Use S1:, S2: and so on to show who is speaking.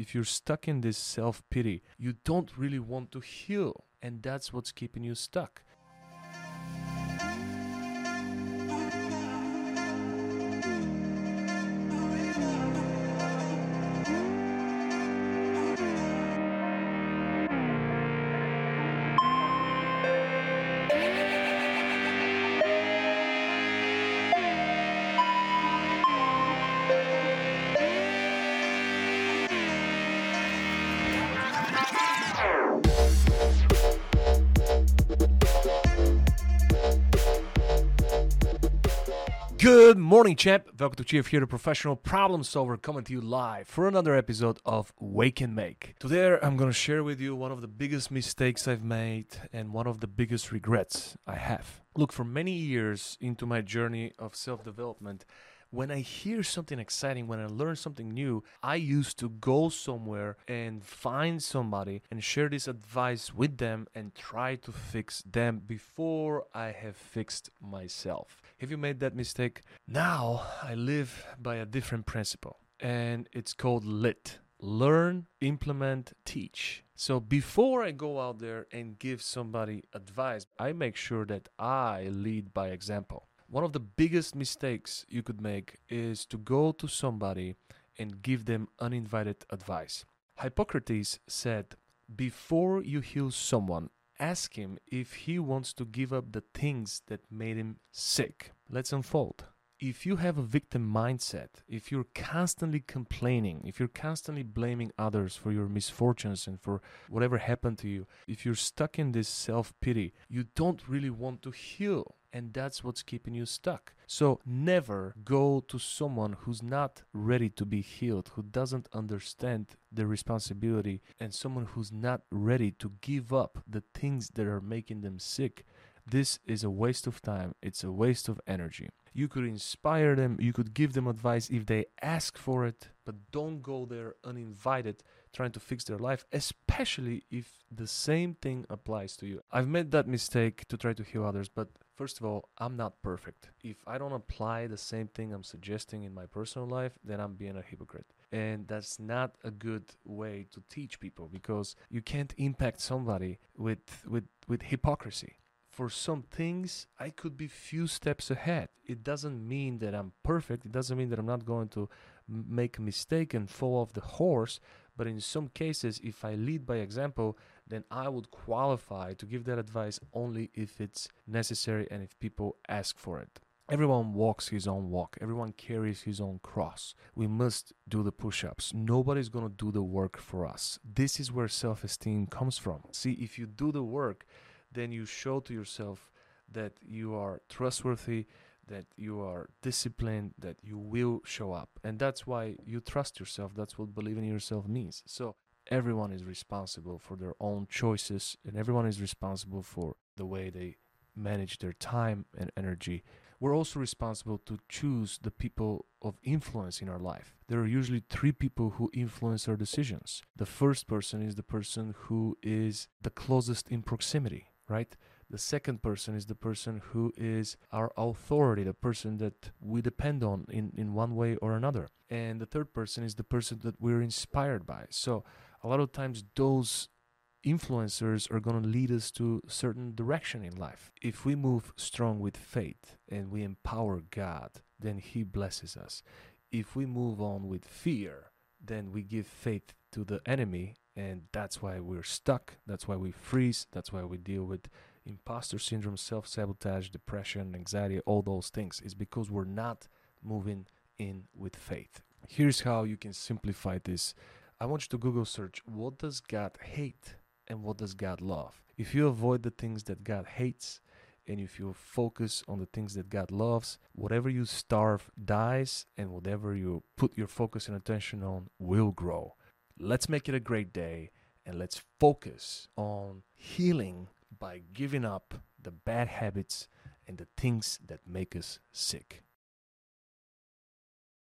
S1: if you're stuck in this self pity, you don't really want to heal. And that's what's keeping you stuck. Good morning, champ. Welcome to Chief here, the professional problem solver, coming to you live for another episode of Wake and Make. Today, I'm going to share with you one of the biggest mistakes I've made and one of the biggest regrets I have. Look, for many years into my journey of self development, when I hear something exciting, when I learn something new, I used to go somewhere and find somebody and share this advice with them and try to fix them before I have fixed myself. Have you made that mistake? Now I live by a different principle, and it's called LIT learn, implement, teach. So before I go out there and give somebody advice, I make sure that I lead by example. One of the biggest mistakes you could make is to go to somebody and give them uninvited advice. Hippocrates said, Before you heal someone, ask him if he wants to give up the things that made him sick. Let's unfold if you have a victim mindset, if you're constantly complaining, if you're constantly blaming others for your misfortunes and for whatever happened to you, if you're stuck in this self pity, you don't really want to heal. And that's what's keeping you stuck. So never go to someone who's not ready to be healed, who doesn't understand the responsibility, and someone who's not ready to give up the things that are making them sick. This is a waste of time, it's a waste of energy. You could inspire them, you could give them advice if they ask for it, but don't go there uninvited trying to fix their life, especially if the same thing applies to you. I've made that mistake to try to heal others, but first of all, I'm not perfect. If I don't apply the same thing I'm suggesting in my personal life, then I'm being a hypocrite. And that's not a good way to teach people because you can't impact somebody with with with hypocrisy for some things I could be few steps ahead. It doesn't mean that I'm perfect. It doesn't mean that I'm not going to make a mistake and fall off the horse. But in some cases, if I lead by example, then I would qualify to give that advice only if it's necessary and if people ask for it. Everyone walks his own walk. Everyone carries his own cross. We must do the push ups. Nobody's going to do the work for us. This is where self esteem comes from. See, if you do the work, then you show to yourself that you are trustworthy, that you are disciplined, that you will show up. And that's why you trust yourself. That's what believing in yourself means. So everyone is responsible for their own choices, and everyone is responsible for the way they manage their time and energy. We're also responsible to choose the people of influence in our life. There are usually three people who influence our decisions. The first person is the person who is the closest in proximity right? The second person is the person who is our authority, the person that we depend on in, in one way or another. And the third person is the person that we're inspired by. So a lot of times those influencers are going to lead us to certain direction in life. If we move strong with faith and we empower God, then He blesses us. If we move on with fear, then we give faith to the enemy and that's why we're stuck that's why we freeze that's why we deal with imposter syndrome self-sabotage depression anxiety all those things is because we're not moving in with faith. Here's how you can simplify this. I want you to google search what does god hate and what does god love? If you avoid the things that god hates and if you focus on the things that God loves, whatever you starve dies, and whatever you put your focus and attention on will grow. Let's make it a great day and let's focus on healing by giving up the bad habits and the things that make us sick.